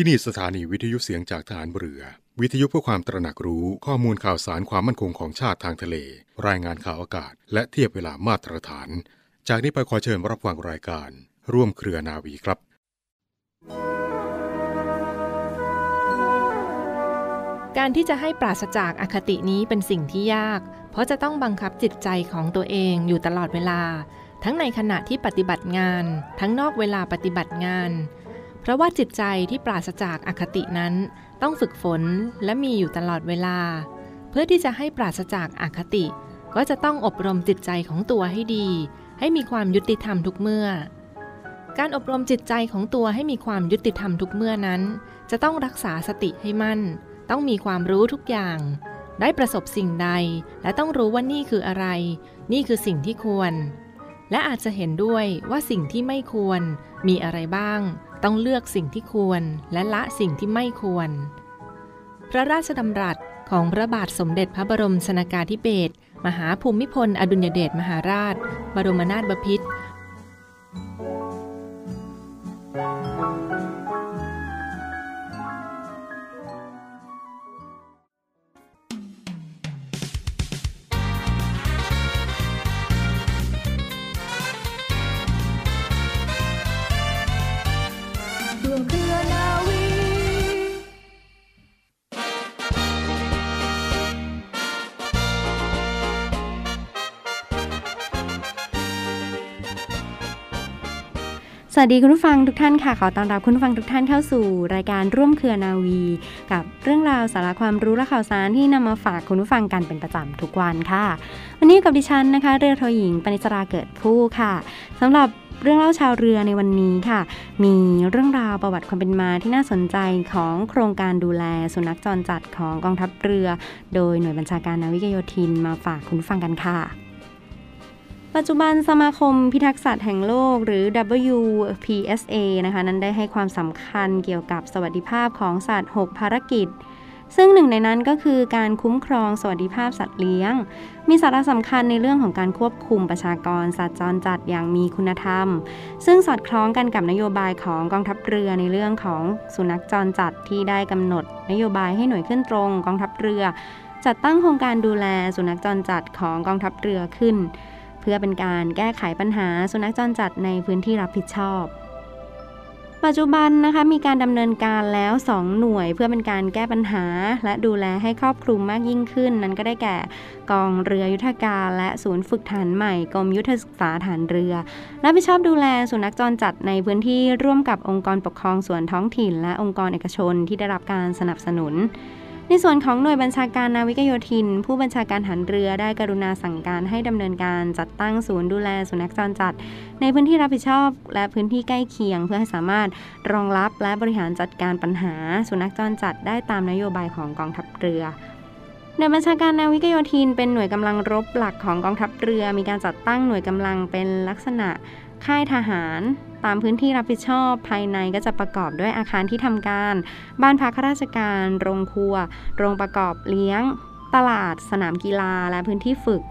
ที่นี่สถานีวิทยุเสียงจากฐานเรือ วิทยุเพื่อความตระหนักรู้ข้อมูลข่าวสารความมั่นคงของชาติทางทะเล รายงานข่าวอากาศ และเทียบเวลามาตรฐาน จากนี้ไปขอเชิญรับฟังรายการ ร่วมเครือนาวีครับ การที่จะให้ปราศจากอคตินี้เป็นสิ่งที่ยาก เพราะจะต้องบังคับจิตใจของตัวเองอยู่ตลอดเวลา ทั้งในขณะที่ปฏิบัติงาน ทั้งนอกเวลาปฏิบัติงาน เพราะว่าจิตใจที่ปราศจากอคตินั้น ต้องฝึกฝนและมีอยู่ตลอดเวลา เพื่อที่จะให้ปราศจากอคติ ก็จะต้องอบรมจิตใจของตัวให้ดี ให้มีความยุติธรรมทุกเมื่อ การอบรมจิตใจของตัวให้มีความยุติธรรมทุกเมื่อนั้น จะต้องรักษาสติให้มั่น ต้องมีความรู้ทุกอย่าง ได้ประสบสิ่งใด และต้องรู้ว่านี่คืออะไร นี่คือสิ่งที่ควร และอาจจะเห็นด้วยว่าสิ่งที่ไม่ควรมีอะไรบ้าง ต้องเลือกสิ่งที่ควรและละสิ่งที่ไม่ควร พระราชดำรัสของพระบาทสมเด็จพระบรมชนากาธิเบศรมหาภูมิพล อดุลยเดชมหาราช บรมนาถบพิตร วัสดีคุณผู้ฟังทุกท่านค่ะ ขอต้อนรับคุณผู้ฟังทุกท่านเข้าสู่ รายการร่วมเครือนาวี กับเรื่องราวสาระความรู้และข่าวสารที่นำมาฝากคุณผู้ฟังกันเป็นประจำทุกวันค่ะ วันนี้กับดิฉันนะคะเรือโทหญิงปณิจราเกิดผู้ค่ะสำหรับเรื่องเล่าชาวเรือในวันนี้ค่ะ มีเรื่องราวประวัติความเป็นมาที่น่าสนใจของโครงการดูแลสุนัขจรจัดของกองทัพเรือ โดยหน่วยบัญชาการนาวิกโยธินมาฝากคุณผู้ฟังกันค่ะ ปัจจุบันสมาคมพิทักษ์สัตว์แห่งโลกหรือ WPSA นะคะนั้นได้ให้ความสำคัญเกี่ยวกับสวัสดิภาพของสัตว์ 6 ภารกิจ ซึ่งหนึ่งในนั้นก็คือการคุ้มครองสวัสดิภาพสัตว์เลี้ยง มีสาระสำคัญในเรื่องของการควบคุมประชากรสัตว์จรจัดอย่างมีคุณธรรม ซึ่งสอดคล้องกันกับนโยบายของกองทัพเรือในเรื่องของสุนัขจรจัดที่ได้กำหนด นโยบายให้หน่วยขึ้นตรงกองทัพเรือ จัดตั้งโครงการดูแลสุนัขจรจัดของกองทัพเรือขึ้น พื่อเป็นการแก้ไขปัญหาสุนัขจรจัดในพื้นที่รับผิดชอบ ปัจจุบันนะคะมีการดำเนินการแล้ว 2 หน่วยเพื่อเป็นการแก้ปัญหา และดูแลให้ครอบคลุมมากยิ่งขึ้น นั้นก็ได้แก่กองเรือยุทธการ และศูนย์ฝึกฐานใหม่กรมยุทธศึกษาฐานเรือรับผิดชอบดูแลสุนัขจรจัดในพื้นที่ร่วมกับองค์กรปกครองส่วนท้องถิ่น และองค์กรเอกชนที่ได้รับการสนับสนุน ในส่วนของหน่วยบัญชาการนาวิกโยธิน ผู้บัญชาการหันเรือได้กรุณาสั่งการให้ดำเนินการจัดตั้งศูนย์ดูแลสุนัขจรจัด ในพื้นที่รับผิดชอบและพื้นที่ใกล้เคียง เพื่อให้สามารถรองรับและบริหารจัดการปัญหา สุนัขจรจัดได้ตามนโยบายของกองทัพเรือหน่วยบัญชาการนาวิกโยธิน เป็นหน่วยกำลังรบหลักของกองทัพเรือ มีการจัดตั้งหน่วยกำลังเป็นลักษณะค่ายทหาร ตามพื้นที่รับผิดชอบภายในก็จะประกอบด้วยอาคารที่ทำการ บ้านพักข้าราชการ โรงครัว โรงประกอบเลี้ยง ตลาด สนามกีฬา และพื้นที่ฝึก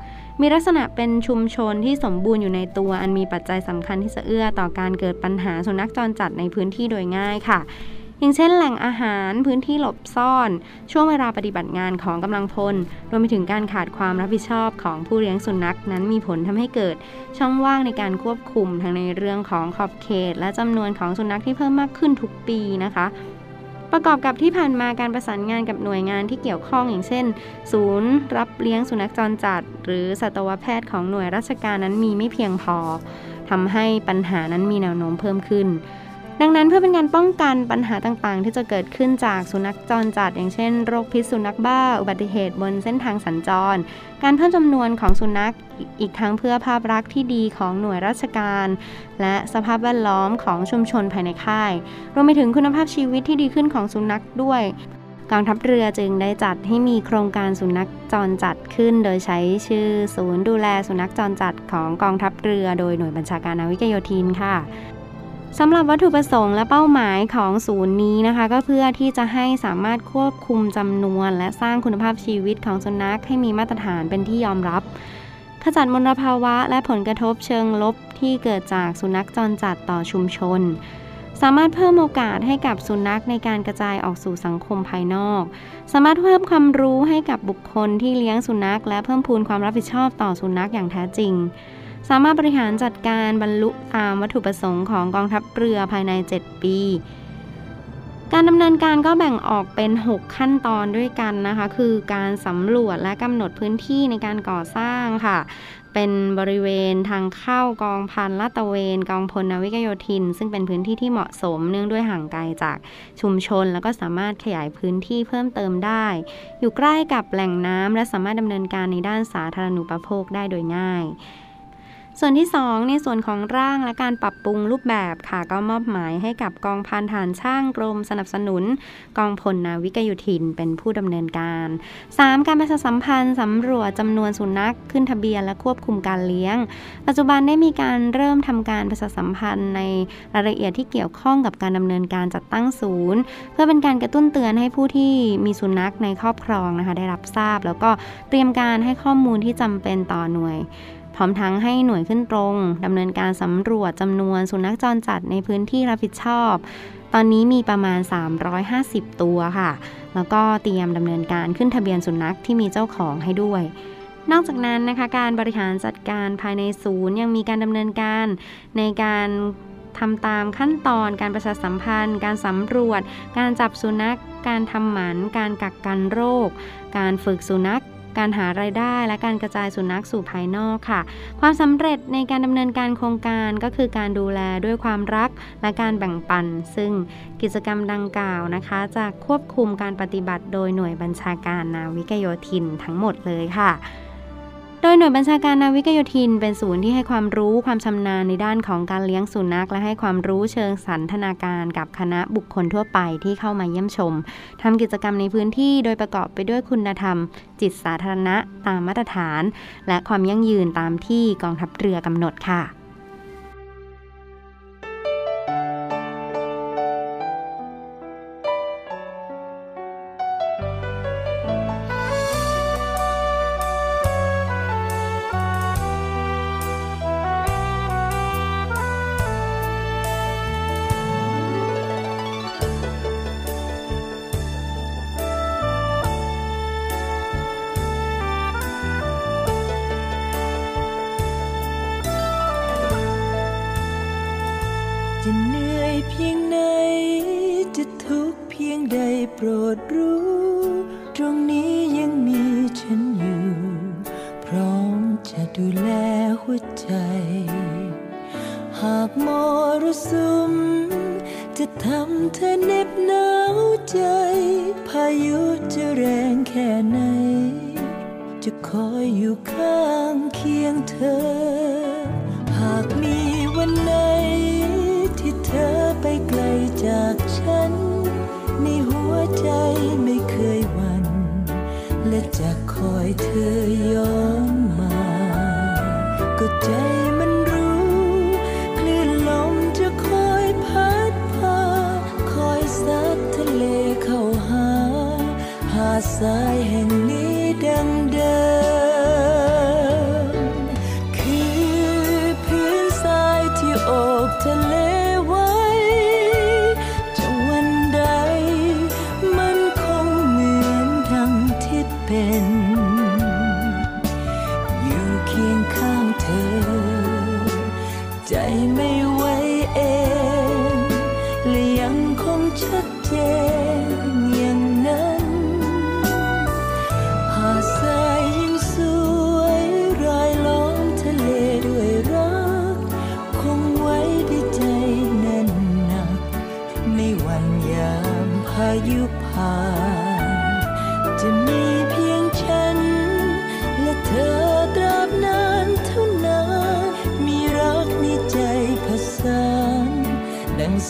มีลักษณะเป็นชุมชนที่สมบูรณ์อยู่ในตัว อันมีปัจจัยสำคัญที่จะเอื้อต่อการเกิดปัญหาสุนัขจรจัดในพื้นที่โดยง่ายค่ะ อย่างเช่นแหล่งอาหารพื้นที่หลบซ่อน ช่วงเวลาปฏิบัติงานของกำลังพล รวมไปถึงการขาดความรับผิดชอบของผู้เลี้ยงสุนัขนั้นมีผลทำให้เกิด ช่องว่างในการควบคุมทั้งในเรื่องของขอบเขต และจำนวนของสุนัขที่เพิ่มมากขึ้นทุกปีนะคะประกอบกับที่ผ่านมาการประสานงานกับหน่วยงานที่เกี่ยวข้องอย่างเช่น ศูนย์ รับเลี้ยงสุนัขจรจัด หรือสัตวแพทย์ของหน่วยราชการนั้นมีไม่เพียงพอทำให้ปัญหานั้นมีแนวโน้มเพิ่มขึ้น ดังนั้นเพื่อเป็นการป้องกันปัญหาต่างๆ ที่จะเกิดขึ้นจากสุนัขจรจัด อย่างเช่นโรคพิษสุนัขบ้า อุบัติเหตุบนเส้นทางสัญจร การเพิ่มจำนวนของสุนัขอีกทั้งเพื่อภาพลักษณ์ที่ดีของหน่วยราชการ และสภาพแวดล้อมของชุมชนภายในค่าย รวมไปถึงคุณภาพชีวิตที่ดีขึ้นของสุนัขด้วยกองทัพเรือจึงได้จัดให้มีโครงการสุนัขจรจัดขึ้น โดยใช้ชื่อศูนย์ดูแลสุนัขจรจัดของกองทัพเรือ โดยหน่วยบัญชาการนาวิกโยธินค่ะ สำหรับวัตถุประสงค์และเป้าหมายของศูนย์นี้นะคะ ก็เพื่อที่จะให้สามารถควบคุมจำนวน และสร้างคุณภาพชีวิตของสุนัขให้มีมาตรฐานเป็นที่ยอมรับ ขจัดมลภาวะและผลกระทบเชิงลบที่เกิดจากสุนัขจรจัดต่อชุมชน สามารถเพิ่มโอกาสให้กับสุนัขในการกระจายออกสู่สังคมภายนอก สามารถเพิ่มความรู้ให้กับบุคคลที่เลี้ยงสุนัข และเพิ่มพูนความรับผิดชอบต่อสุนัขอย่างแท้จริง สามารถบริหารจัดการบรรลุตามวัตถุประสงค์ของกองทัพเรือภายใน 7 ปี การดำเนินการก็แบ่งออกเป็น 6 ขั้นตอนด้วยกันนะคะ คือการสำรวจและกำหนดพื้นที่ในการก่อสร้างค่ะ เป็นบริเวณทางเข้ากองพันลาดตะเวนกองพลนาวิกโยธิน ซึ่งเป็นพื้นที่ที่เหมาะสมเนื่องด้วยห่างไกลจากชุมชน แล้วก็สามารถขยายพื้นที่เพิ่มเติมได้ อยู่ใกล้กับแหล่งน้ำและสามารถดำเนินการในด้านสาธารณูปโภคได้โดยง่าย ส่วนที่ 2 ในส่วนของร่างและการปรับปรุงรูปแบบค่ะ ก็มอบหมายให้กับกองพันฐานช่างกรมสนับสนุน กองพลนาวิกโยธินเป็นผู้ดำเนินการ 3. การประชาสัมพันธ์สำรวจจำนวนสุนัขขึ้นทะเบียนและควบคุมการเลี้ยง ปัจจุบันได้มีการเริ่มทำการประชาสัมพันธ์ในรายละเอียดที่เกี่ยวข้องกับการดำเนินการจัดตั้งศูนย์ เพื่อเป็นการกระตุ้นเตือนให้ผู้ที่มีสุนัขในครอบครองนะคะได้รับทราบ แล้วก็เตรียมการให้ข้อมูลที่จำเป็นต่อหน่วย พร้อมทั้งให้หน่วยขึ้นตรงดำเนินการสำรวจจำนวนสุนัขจรจัดในพื้นที่รับผิดชอบ ตอนนี้มีประมาณ 350 ตัวค่ะ แล้วก็เตรียมดำเนินการขึ้นทะเบียนสุนัขที่มีเจ้าของให้ด้วยนอกจากนั้นนะคะการบริหารจัดการภายในศูนย์ยังมีการดำเนินการในการทำตามขั้นตอนการประชาสัมพันธ์ การสำรวจ การจับสุนัข การทำหมัน การกักกันโรค การฝึกสุนัข การหารายได้ และการกระจายสุนัขสู่ภายนอกค่ะ ความสำเร็จในการดำเนินการโครงการก็คือการดูแลด้วยความรักและการแบ่งปัน ซึ่งกิจกรรมดังกล่าวนะคะ จะควบคุมการปฏิบัติโดยหน่วยบัญชาการนาวิกโยธินทั้งหมดเลยค่ะ โดยหน่วยบัญชาการนาวิกโยธิน เป็นศูนย์ที่ให้ความรู้ความชำนาญในด้านของการเลี้ยงสุนัข และให้ความรู้เชิงสันทนาการกับคณะบุคคลทั่วไปที่เข้ามาเยี่ยมชมทำกิจกรรมในพื้นที่โดยประกอบไปด้วยคุณธรรม จิตสาธารณะ ตามมาตรฐาน และความยั่งยืนตามที่กองทัพเรือกำหนดค่ะจะ ดูแลหัวใจ หากมรสุม จะทำเธอเหน็บหนาวใจ พายุจะแรงแค่ไหน จะคอยอยู่ข้างเคียงเธอ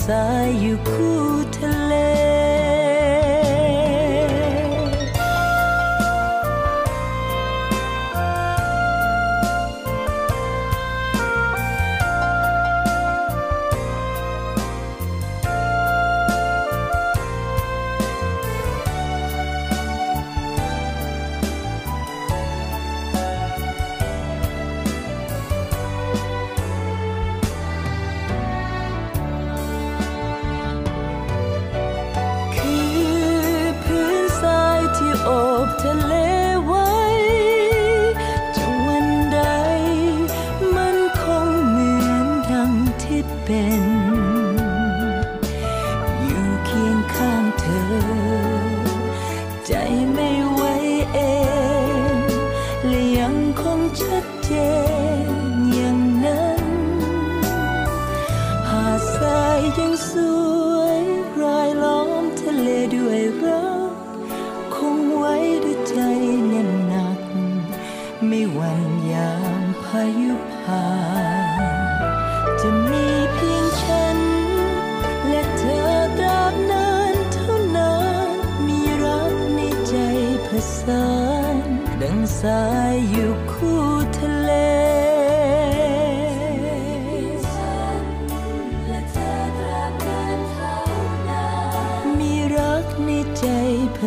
ดั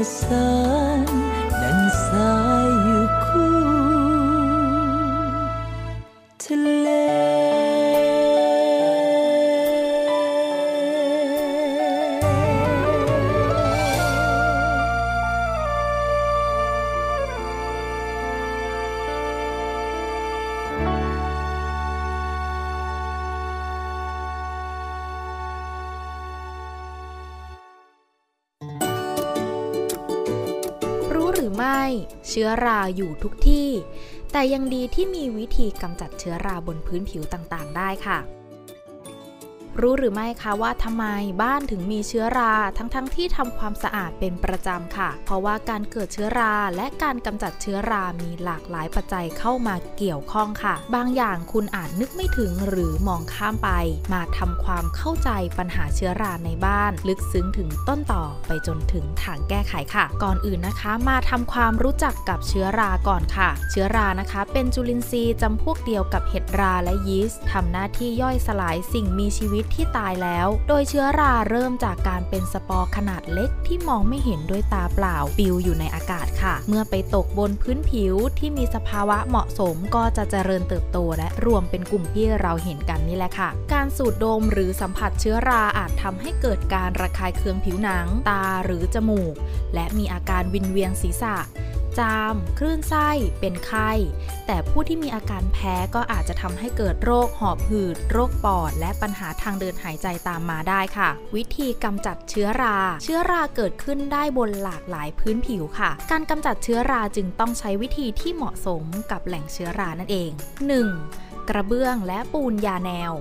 ผส เชื้อราอยู่ทุกที่ แต่ยังดีที่มีวิธีกำจัดเชื้อราบนพื้นผิวต่างๆ ได้ค่ะ รู้หรือไม่คะว่าทำไมบ้านถึงมีเชื้อราทั้งๆทที่ทำความสะอาดเป็นประจำค่ะ เพราะว่าการเกิดเชื้อราและการกำจัดเชื้อรามีหลากหลายปัจจัยเข้ามาเกี่ยวข้องค่ะ บางอย่างคุณอาจนึกไม่ถึงหรือมองข้ามไป มาทำความเข้าใจปัญหาเชื้อราในบ้าน ลึกซึ้งถึงต้นต่อไปจนถึงทางแก้ไขค่ะ ก่อนอื่นนะคะ มาทำความรู้จักกับเชื้อราก่อนค่ะ เชื้อรานะคะ เป็นจุลินทรีย์จำพวกเดียวกับเห็ดราและยีสต์ทำหน้าที่ย่อยสลายสิ่งมีชีวิตที่ตายแล้ว โดยเชื้อราเริ่มจากการเป็นสปอร์ขนาดเล็กที่มองไม่เห็นด้วยตาเปล่าปลิวอยู่ในอากาศค่ะ เมื่อไปตกบนพื้นผิวที่มีสภาวะเหมาะสมก็จะเจริญเติบโตและรวมเป็นกลุ่มที่เราเห็นกันนี่แหละค่ะ การสูดดมหรือสัมผัสเชื้อราอาจทำให้เกิดการระคายเคืองผิวหนัง ตาหรือจมูก และมีอาการวิงเวียนศีรษะ จาม คลื่นไส้ เป็นไข้ แต่ผู้ที่มีอาการแพ้ก็อาจจะทำให้เกิดโรคหอบหืด โรคปอด และปัญหาทางเดินหายใจตามมาได้ค่ะ วิธีกำจัดเชื้อรา เชื้อราเกิดขึ้นได้บนหลากหลายพื้นผิวค่ะ การกำจัดเชื้อราจึงต้องใช้วิธีที่เหมาะสมกับแหล่งเชื้อรานั่นเอง 1. กระเบื้องและปูนยาแนว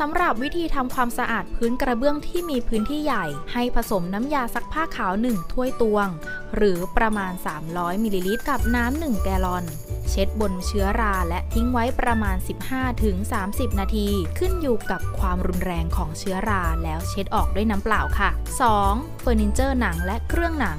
สำหรับวิธีทำความสะอาดพื้นกระเบื้องที่มีพื้นที่ใหญ่ ให้ผสมน้ำยาซักผ้าขาว 1 ถ้วยตวง หรือประมาณ 300มิลลิลิตรกับน้ำ1แกลลอน เช็ดบนเชื้อราและทิ้งไว้ประมาณ 15-30 นาที ขึ้นอยู่กับความรุนแรงของเชื้อราแล้วเช็ดออกด้วยน้ำเปล่าค่ะ 2. เฟอร์นิเจอร์หนังและเครื่องหนัง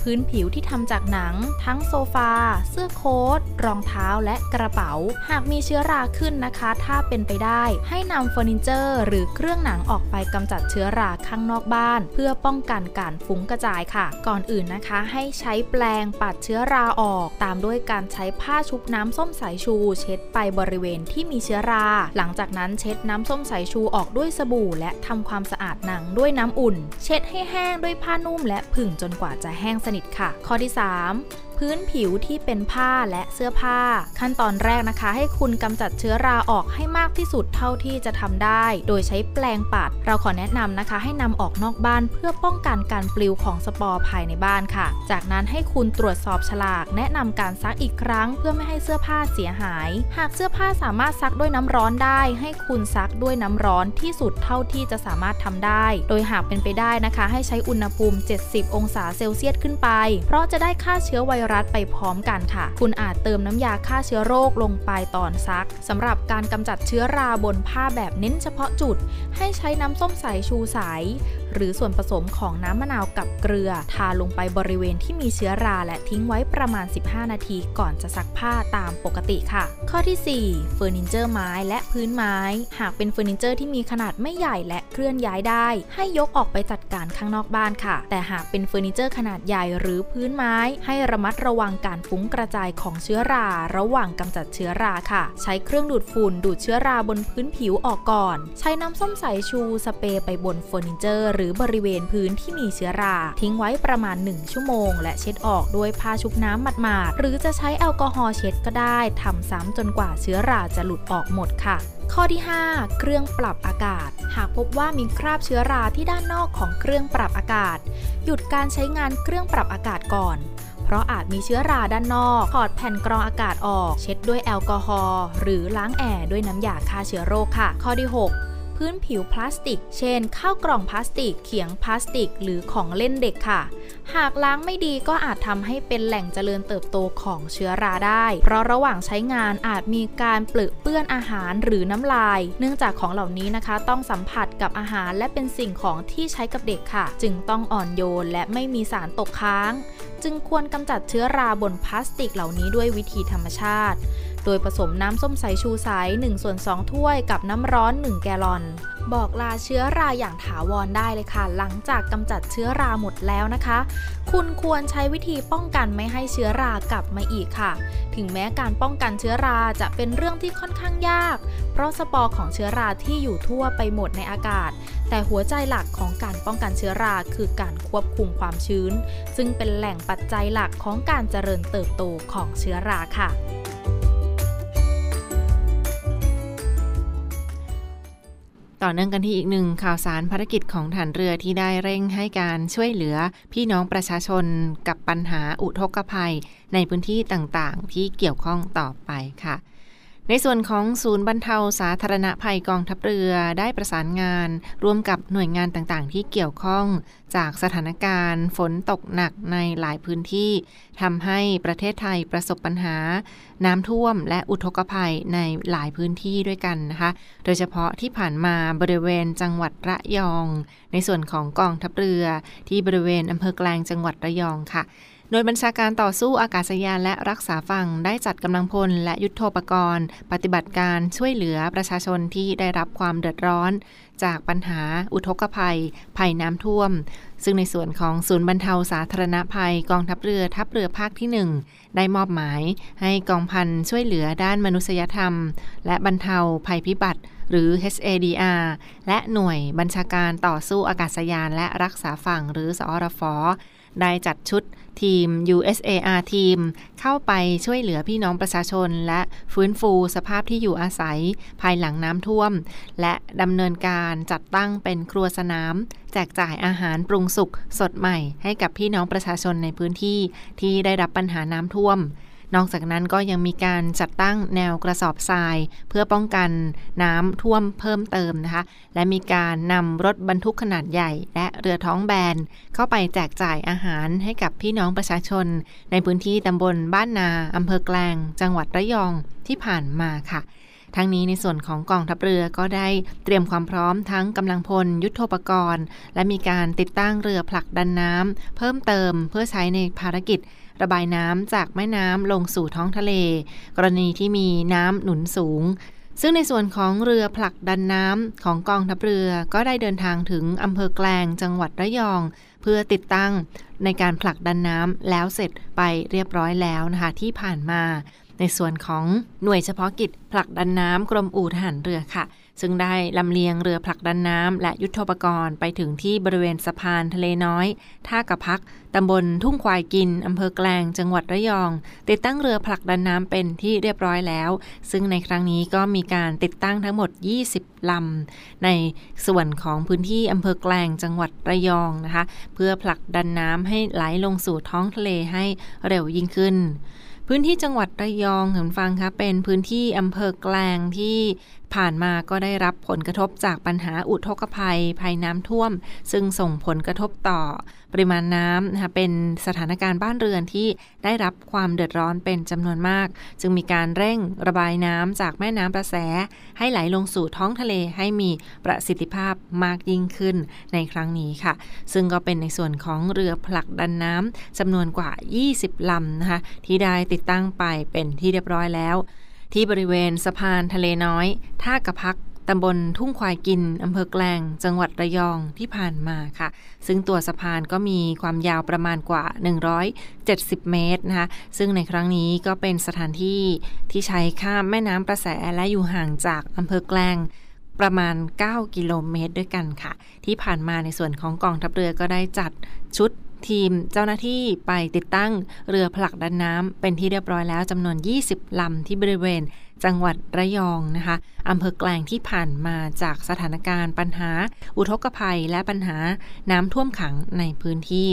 พื้นผิวที่ทำจากหนัง ทั้งโซฟา เสื้อโค้ทรองเท้าและกระเป๋า หากมีเชื้อราขึ้นนะคะ ถ้าเป็นไปได้ ให้นำเฟอร์นิเจอร์ หรือเครื่องหนังออกไปกำจัดเชื้อราข้างนอกบ้าน เพื่อป้องกันการฟุ้งกระจายค่ะ ก่อนอื่นนะคะ ให้ใช้แปรงปัดเชื้อราออก ตามด้วยการใช้ผ้าชุบน้ำส้มสายชู เช็ดไปบริเวณที่มีเชื้อรา หลังจากนั้นเช็ดน้ำส้มสายชูออกด้วยสบู่ และทำความสะอาดหนังด้วยน้ำอุ่น เช็ดให้แห้งด้วยผ้านุ่มและผึ่งจนกว่าจะแห้งสนิทค่ะ ข้อที่ 3 พื้นผิวที่เป็นผ้าและเสื้อผ้า ขั้นตอนแรกนะคะ ให้คุณกำจัดเชื้อราออกให้มากที่สุดเท่าที่จะทำได้ โดยใช้แปรงปัด เราขอแนะนำนะคะ ให้นำออกนอกบ้านเพื่อป้องกันการปลิวของสปอร์ภายในบ้านค่ะ จากนั้นให้คุณตรวจสอบฉลาก แนะนำการซักอีกครั้ง เพื่อไม่ให้เสื้อผ้าเสียหาย หากเสื้อผ้าสามารถซักด้วยน้ำร้อนได้ ให้คุณซักด้วยน้ำร้อนที่สุดเท่าที่จะสามารถทำได้ โดยหากเป็นไปได้นะคะ ให้ใช้อุณหภูมิ 70 องศาเซลเซียสขึ้นไป เพราะจะได้ฆ่าเชื้อไวรัสไปพร้อมกันค่ะ คุณอาจเติมน้ำยาฆ่าเชื้อโรคลงไปตอนซักสำหรับการกำจัดเชื้อราบนผ้าแบบเน้นเฉพาะจุด ให้ใช้น้ำส้มสายชูใส หรือส่วนผสมของน้ำมะนาวกับเกลือ ทาลงไปบริเวณที่มีเชื้อราและทิ้งไว้ประมาณ 15 นาทีก่อนจะซักผ้าตามปกติค่ะ ข้อที่4เฟอร์นิเจอร์ไม้และพื้นไม้ หากเป็นเฟอร์นิเจอร์ที่มีขนาดไม่ใหญ่และเคลื่อนย้ายได้ ให้ยกออกไปจัดการข้างนอกบ้านค่ะ แต่หากเป็นเฟอร์นิเจอร์ขนาดใหญ่หรือพื้นไม้ ให้ระมัดระวังการฟุ้งกระจายของเชื้อรา ระหว่างกำจัดเชื้อราค่ะ ใช้เครื่องดูดฝุ่นดูดเชื้อราบนพื้นผิวออกก่อน ใช้น้ำส้มสายชูสเปรย์ไปบนเฟอร์นิเจอร์หรือบริเวณพื้นที่มีเชื้อรา ทิ้งไว้ประมาณ 1 ชั่วโมง และเช็ดออกด้วยผ้าชุบน้ำหมาดๆ หรือจะใช้แอลกอฮอล์เช็ดก็ได้ทำซ้ำจนกว่าเชื้อราจะหลุดออกหมดค่ะข้อที่ 5 เครื่องปรับอากาศ หากพบว่ามีคราบเชื้อราที่ด้านนอกของเครื่องปรับอากาศ หยุดการใช้งานเครื่องปรับอากาศก่อน เพเพราะอาจมีเชื้อราด้านนอกถอดแผ่นกรองอากาศออก เช็ดด้วยแอลกอฮอล์หรือล้างแอร์ด้วยน้ำยาฆ่าเชื้อโรคค่ะ ข้อที่ 6 พื้นผิวพลาสติก เช่น ข้าวกล่องพลาสติก เขียงพลาสติก หรือของเล่นเด็กค่ะ หากล้างไม่ดีก็อาจทำให้เป็นแหล่งเจริญเติบโตของเชื้อราได้ เพราะระหว่างใช้งานอาจมีการเปลือเปื้อนอาหารหรือน้ำลาย เนื่องจากของเหล่านี้นะคะ ต้องสัมผัสกับอาหารและเป็นสิ่งของที่ใช้กับเด็กค่ะ จึงต้องอ่อนโยนและไม่มีสารตกค้าง จึงควรกำจัดเชื้อราบนพลาสติกเหล่านี้ด้วยวิธีธรรมชาติ โดยผสมน้ำส้มสายชูใส1ส่วน2ถ้วยกับน้ำร้อน 1 แกลลอน บอกลาเชื้อราอย่างถาวรได้เลยค่ะ หลังจากกำจัดเชื้อราหมดแล้วนะคะ คุณควรใช้วิธีป้องกันไม่ให้เชื้อรากลับมาอีกค่ะ ถึงแม้การป้องกันเชื้อราจะเป็นเรื่องที่ค่อนข้างยาก เพราะสปอร์ของเชื้อราที่อยู่ทั่วไปหมดในอากาศ แต่หัวใจหลักของการป้องกันเชื้อราคือการควบคุมความชื้น ซึ่งเป็นแหล่งปัจจัยหลักของการเจริญเติบโตของเชื้อราค่ะ ต่อเนื่องกันที่อีกหนึ่งข่าวสารภารกิจของฐานเรือที่ได้เร่งให้การช่วยเหลือพี่น้องประชาชนกับปัญหาอุทกภัย ในพื้นที่ต่างๆ ที่เกี่ยวข้องต่อไปค่ะ ในส่วนของศูนย์บรรเทาสาธารณภัยกองทัพเรือได้ประสานงาน ร่วมกับหน่วยงานต่างๆ ที่เกี่ยวข้อง จากสถานการณ์ฝนตกหนักในหลายพื้นที่ทำให้ประเทศไทยประสบปัญหา น้ำท่วมและอุทกภัยในหลายพื้นที่ด้วยกันนะคะ โดยเฉพาะที่ผ่านมาบริเวณจังหวัดระยอง ในส่วนของกองทัพเรือ ที่บริเวณอำเภอแกลงจังหวัดระยองค่ะ โดยบัญชาการต่อสู้อากาศยานและรักษาฝั่งได้จัดกำลังพลและยุทโธปกรณ์ ปฏิบัติการช่วยเหลือประชาชนที่ได้รับความเดือดร้อน จากปัญหาอุทกภัย ภัยน้ำท่วม ซึ่งในส่วนของศูนย์บรรเทาสาธารณภัยกองทัพเรือทัพเรือภาคที่ 1 ได้มอบหมาย ให้กองพันช่วยเหลือด้านมนุษยธรรม และบรรเทาภัยพิบัติหรือ HADR และหน่วยบัญชาการต่อสู้อากาศยานและรักษาฝั่งหรือสอรฟ ได้จัดชุดทีม USAR ทีม เข้าไปช่วยเหลือพี่น้องประชาชน และฟื้นฟูสภาพที่อยู่อาศัยภายหลังน้ำท่วม และดำเนินการจัดตั้งเป็นครัวสนาม แจกจ่ายอาหารปรุงสุกสดใหม่ให้กับพี่น้องประชาชนในพื้นที่ที่ได้รับปัญหาน้ำท่วม นอกจากนั้นก็ยังมีการจัดตั้งแนวกระสอบทราย เพื่อป้องกันน้ำท่วมเพิ่มเติมนะคะ และมีการนำรถบรรทุกขนาดใหญ่ และเรือท้องแบน เข้าไปแจกจ่ายอาหารให้กับพี่น้องประชาชน ในพื้นที่ตำบลบ้านนาอำเภอแกลง จังหวัดระยองที่ผ่านมาค่ะทั้งนี้ในส่วนของกองทัพเรือก็ได้เตรียมความพร้อมทั้งกำลังพลยุทธปกรณ์ และมีการติดตั้งเรือผลักดันน้ำเพิ่มเติมเพื่อใช้ในภารกิจ ระบายน้ำจากแม่น้ำลงสู่ท้องทะเล กรณีที่มีน้ำหนุนสูง ซึ่งในส่วนของเรือผลักดันน้ำของกองทัพเรือก็ได้เดินทางถึงอำเภอแกลงจังหวัดระยอง เพื่อติดตั้งในการผลักดันน้ำแล้วเสร็จไปเรียบร้อยแล้วนะคะที่ผ่านมา ในส่วนของหน่วยเฉพาะกิจผลักดันน้ำกรมอู่ทหารเรือค่ะ ซึ่งได้ลำเลียงเรือผลักดันน้ำและยุทธปกรณ์ไปถึงที่บริเวณสะพานทะเลน้อย ท่ากระพักตำบลทุ่งควายกินอำเภอแกลงจังหวัดระยอง ติดตั้งเรือผลักดันน้ำเป็นที่เรียบร้อยแล้ว ซึ่งในครั้งนี้ก็มีการติดตั้งทั้งหมด 20 ลำ ในส่วนของพื้นที่อำเภอแกลงจังหวัดระยองนะคะ เพื่อผลักดันน้ำให้ไหลลงสู่ท้องทะเลให้เร็วยิ่งขึ้นพื้นที่จังหวัดระยองคุณฟังคะเป็นพื้นที่อำเภอแกลงที่ ผ่านมาก็ได้รับผลกระทบจากปัญหาอุทกภัย ภัยน้ำท่วม ซึ่งส่งผลกระทบต่อปริมาณน้ำนะคะเป็นสถานการณ์บ้านเรือนที่ได้รับความเดือดร้อนเป็นจำนวนมาก จึงมีการเร่งระบายน้ำจากแม่น้ำประแส ให้ไหลลงสู่ท้องทะเลให้มีประสิทธิภาพมากยิ่งขึ้นในครั้งนี้ค่ะ ซึ่งก็เป็นในส่วนของเรือผลักดันน้ำจำนวนกว่า 20 ลำนะคะที่ได้ติดตั้งไปเป็นที่เรียบร้อยแล้ว ที่บริเวณสะพานทะเลน้อย ท่ากระพักตำบลทุ่งควายกินอำเภอแกลง จังหวัดระยองที่ผ่านมาค่ะ ซึ่งตัวสะพานก็มีความยาวประมาณกว่า 170 เมตรนะคะ ซึ่งในครั้งนี้ก็เป็นสถานที่ที่ใช้ข้ามแม่น้ำประแสและอยู่ห่างจากอำเภอแกลงประมาณ 9 กิโลเมตรด้วยกันค่ะ ที่ผ่านมาในส่วนของกองทัพเรือก็ได้จัดชุด ทีมเจ้าหน้าที่ไปติดตั้งเรือผลักดันน้ำเป็นที่เรียบร้อยแล้วจำนวน 20 ลำที่บริเวณ จังหวัดระยองนะคะอำเภอแกลงที่ผ่านมาจากสถานการณ์ปัญหา อุทกภัยและปัญหาน้ำท่วมขังในพื้นที่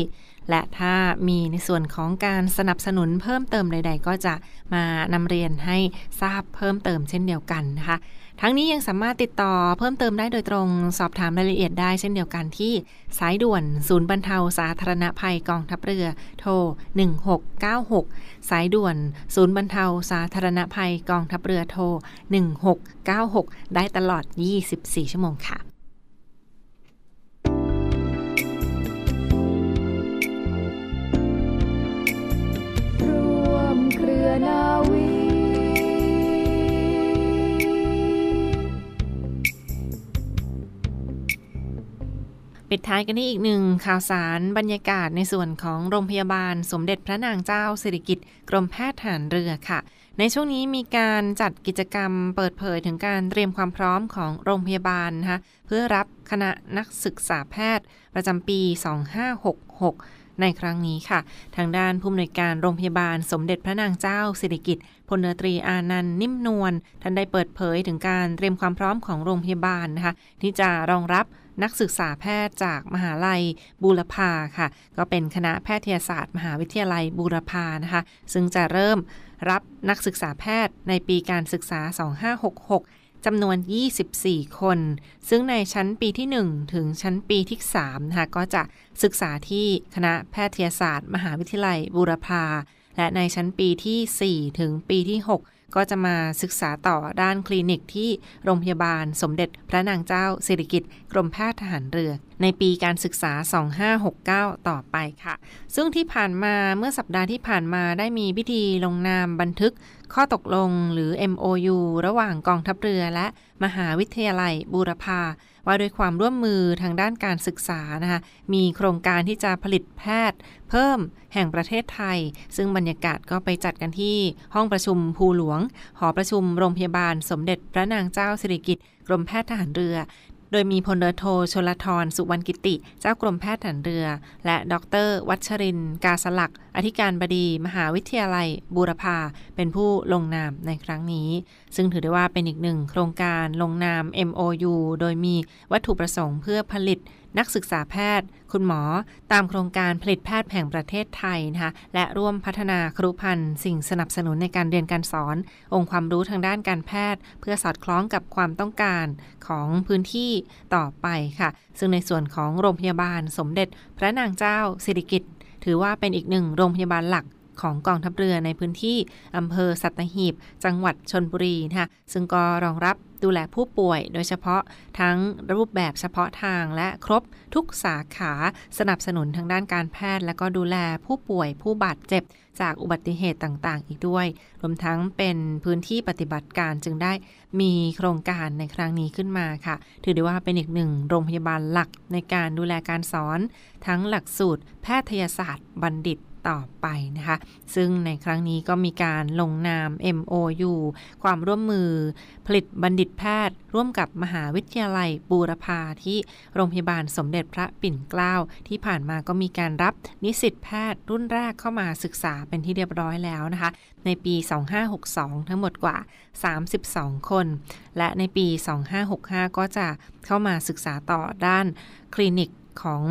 และถ้ามีในส่วนของการสนับสนุนเพิ่มเติมใด ๆ ก็จะมานำเรียนให้ทราบเพิ่มเติมเช่นเดียวกันนะคะ ทั้งนี้ยังสามารถติดต่อเพิ่มเติมได้โดยตรงสอบถามรายละเอียดได้เช่นเดียวกันที่สายด่วนศูนย์บรรเทาสาธารณภัยกองทัพเรือโทร 1696 สายด่วนศูนย์บรรเทาสาธารณภัยกองทัพเรือโทร 1696 ได้ตลอด 24 ชั่วโมงค่ะ รือนาวี ปิดท้ายกันที่อีกหนึ่งข่าวสารบรรยากาศในส่วนของโรงพยาบาลสมเด็จพระนางเจ้าสิริกิติ์กรมแพทย์ทหารเรือค่ะในช่วงนี้มีการจัดกิจกรรมเปิดเผยถึงการเตรียมความพร้อมของโรงพยาบาลนะคะเพื่อรับคณะนักศึกษาแพทย์ ประจำปี 2566 ในครั้งนี้ค่ะ ทางด้านผู้อำนวยการโรงพยาบาลสมเด็จพระนางเจ้าสิริกิติ์พลเรือตรีอานันต์นิ่มนวลท่านได้เปิดเผยถึงการเตรียมความพร้อมของโรงพยาบาลนะคะ ที่จะรองรับนักศึกษาแพทย์จากมหาลัยบูรพาค่ะ ก็เป็นคณะแพทยศาสตร์ มหาวิทยาลัยบูรพานะคะ ซึ่งจะเริ่มรับนักศึกษาแพทย์ในปีการศึกษา 2566 จำนวน 24 คน ซึ่งในชั้นปีที่ 1 ถึงชั้นปีที่3นะคะก็จะศึกษาที่คณะแพทยศาสตร์ มหาวิทยาลัยบูรพา และในชั้นปีที่ 4 ถึงปีที่ 6 ก็จะมาศึกษาต่อด้านคลินิกที่โรงพยาบาลสมเด็จพระนางเจ้าสิริกิติ์กรมแพทย์ทหารเรือ ในปีการศึกษา 2569 ต่อไปค่ะ ซึ่งที่ผ่านมาเมื่อสัปดาห์ที่ผ่านมาได้มีพิธีลงนามบันทึกข้อตกลงหรือ MOU ระหว่างกองทัพเรือและมหาวิทยาลัยบูรพา ว่าด้วยความร่วมมือทางด้านการศึกษานะคะมีโครงการที่จะผลิตแพทย์ เพิ่มแห่งประเทศไทย ซึ่งบรรยากาศก็ไปจัดกันที่ห้องประชุมภูหลวง หอประชุมโรงพยาบาลสมเด็จพระนางเจ้าสิริกิติ์กรมแพทย์ทหารเรือ โดยมีพลเรือโทชลทรสุวรรณกิติ เจ้ากรมแพทย์ทหารเรือ และดร วัชริน กาสลัก อธิการบดี มหาวิทยาลัย บูรพา เป็นผู้ลงนามในครั้งนี้ ซึ่งถือได้ว่าเป็นอีกหนึ่งโครงการลงนาม MOU โดยมีวัตถุประสงค์เพื่อผลิต นักศึกษาแพทย์ คุณหมอ ตามโครงการผลิตแพทย์แห่งประเทศไทยนะคะและร่วมพัฒนาครุพันธ์สิ่งสนับสนุนในการเรียนการสอน องค์ความรู้ทางด้านการแพทย์ เพื่อสอดคล้องกับความต้องการของพื้นที่ต่อไปค่ะ ซึ่งในส่วนของโรงพยาบาลสมเด็จ พระนางเจ้าสิริกิติ์ถือว่าเป็นอีกหนึ่งโรงพยาบาลหลักของกองทัพเรือในพื้นที่อำเภอสัตหีบ จังหวัดชนบุรีนะคะซึ่งก็รองรับ ดูแลผู้ป่วย โดยเฉพาะทั้งรูปแบบเฉพาะทางและครบทุกสาขาสนับสนุนทางด้านการแพทย์ และก็ดูแลผู้ป่วยผู้บาดเจ็บจากอุบัติเหตุต่างๆ อีกด้วย รวมทั้งเป็นพื้นที่ปฏิบัติการจึงได้มีโครงการในครั้งนี้ขึ้นมาค่ะ ถือได้ว่าเป็นอีกหนึ่งโรงพยาบาลหลักในการดูแลการสอน ทั้งหลักสูตรแพทยศาสตร์บัณฑิต ต่อไปนะคะ ซึ่งในครั้งนี้ก็มีการลงนาม MOU ความร่วมมือ ผลิตบัณฑิตแพทย์ ร่วมกับมหาวิทยาลัยบูรพาที่โรงพยาบาลสมเด็จพระปิ่นเกล้าที่ผ่านมาก็มีการรับนิสิตแพทย์รุ่นแรกเข้ามาศึกษาเป็นที่เรียบร้อยแล้วนะคะ ในปี 2562 ทั้งหมดกว่า 32 คน และในปี 2565 ก็จะเข้ามาศึกษาต่อด้านคลินิก ของ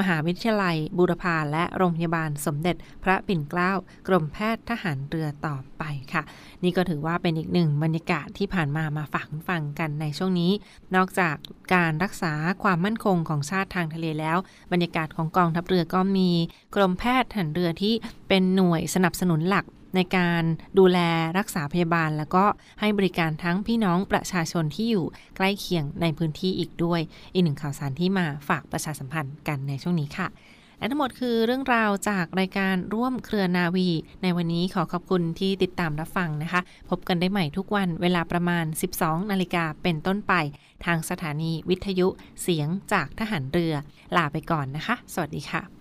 มหาวิทยาลัยบูรพาและโรงพยาบาลสมเด็จพระปิ่นเกล้ากรมแพทย์ทหารเรือต่อไปค่ะ นี่ก็ถือว่าเป็นอีกหนึ่งบรรยากาศที่ผ่านมามาฝากฟังกันในช่วงนี้ นอกจากการรักษาความมั่นคงของชาติทางทะเลแล้ว บรรยากาศของกองทัพเรือก็มีกรมแพทย์ทหารเรือที่เป็นหน่วยสนับสนุนหลัก ในการดูแลรักษาพยาบาล แล้วก็ให้บริการทั้งพี่น้องประชาชนที่อยู่ใกล้เคียงในพื้นที่อีกด้วย อีกหนึ่งข่าวสารที่มาฝากประชาสัมพันธ์กันในช่วงนี้ค่ะและทั้งหมดคือเรื่องราวจากรายการร่วมเครือนาวี ในวันนี้ขอขอบคุณที่ติดตามรับฟังนะคะ พบกันได้ใหม่ทุกวันเวลาประมาณ 12 นาฬิกาเป็นต้นไป ทางสถานีวิทยุเสียงจากทหารเรือ ลาไปก่อนนะคะ สวัสดีค่ะ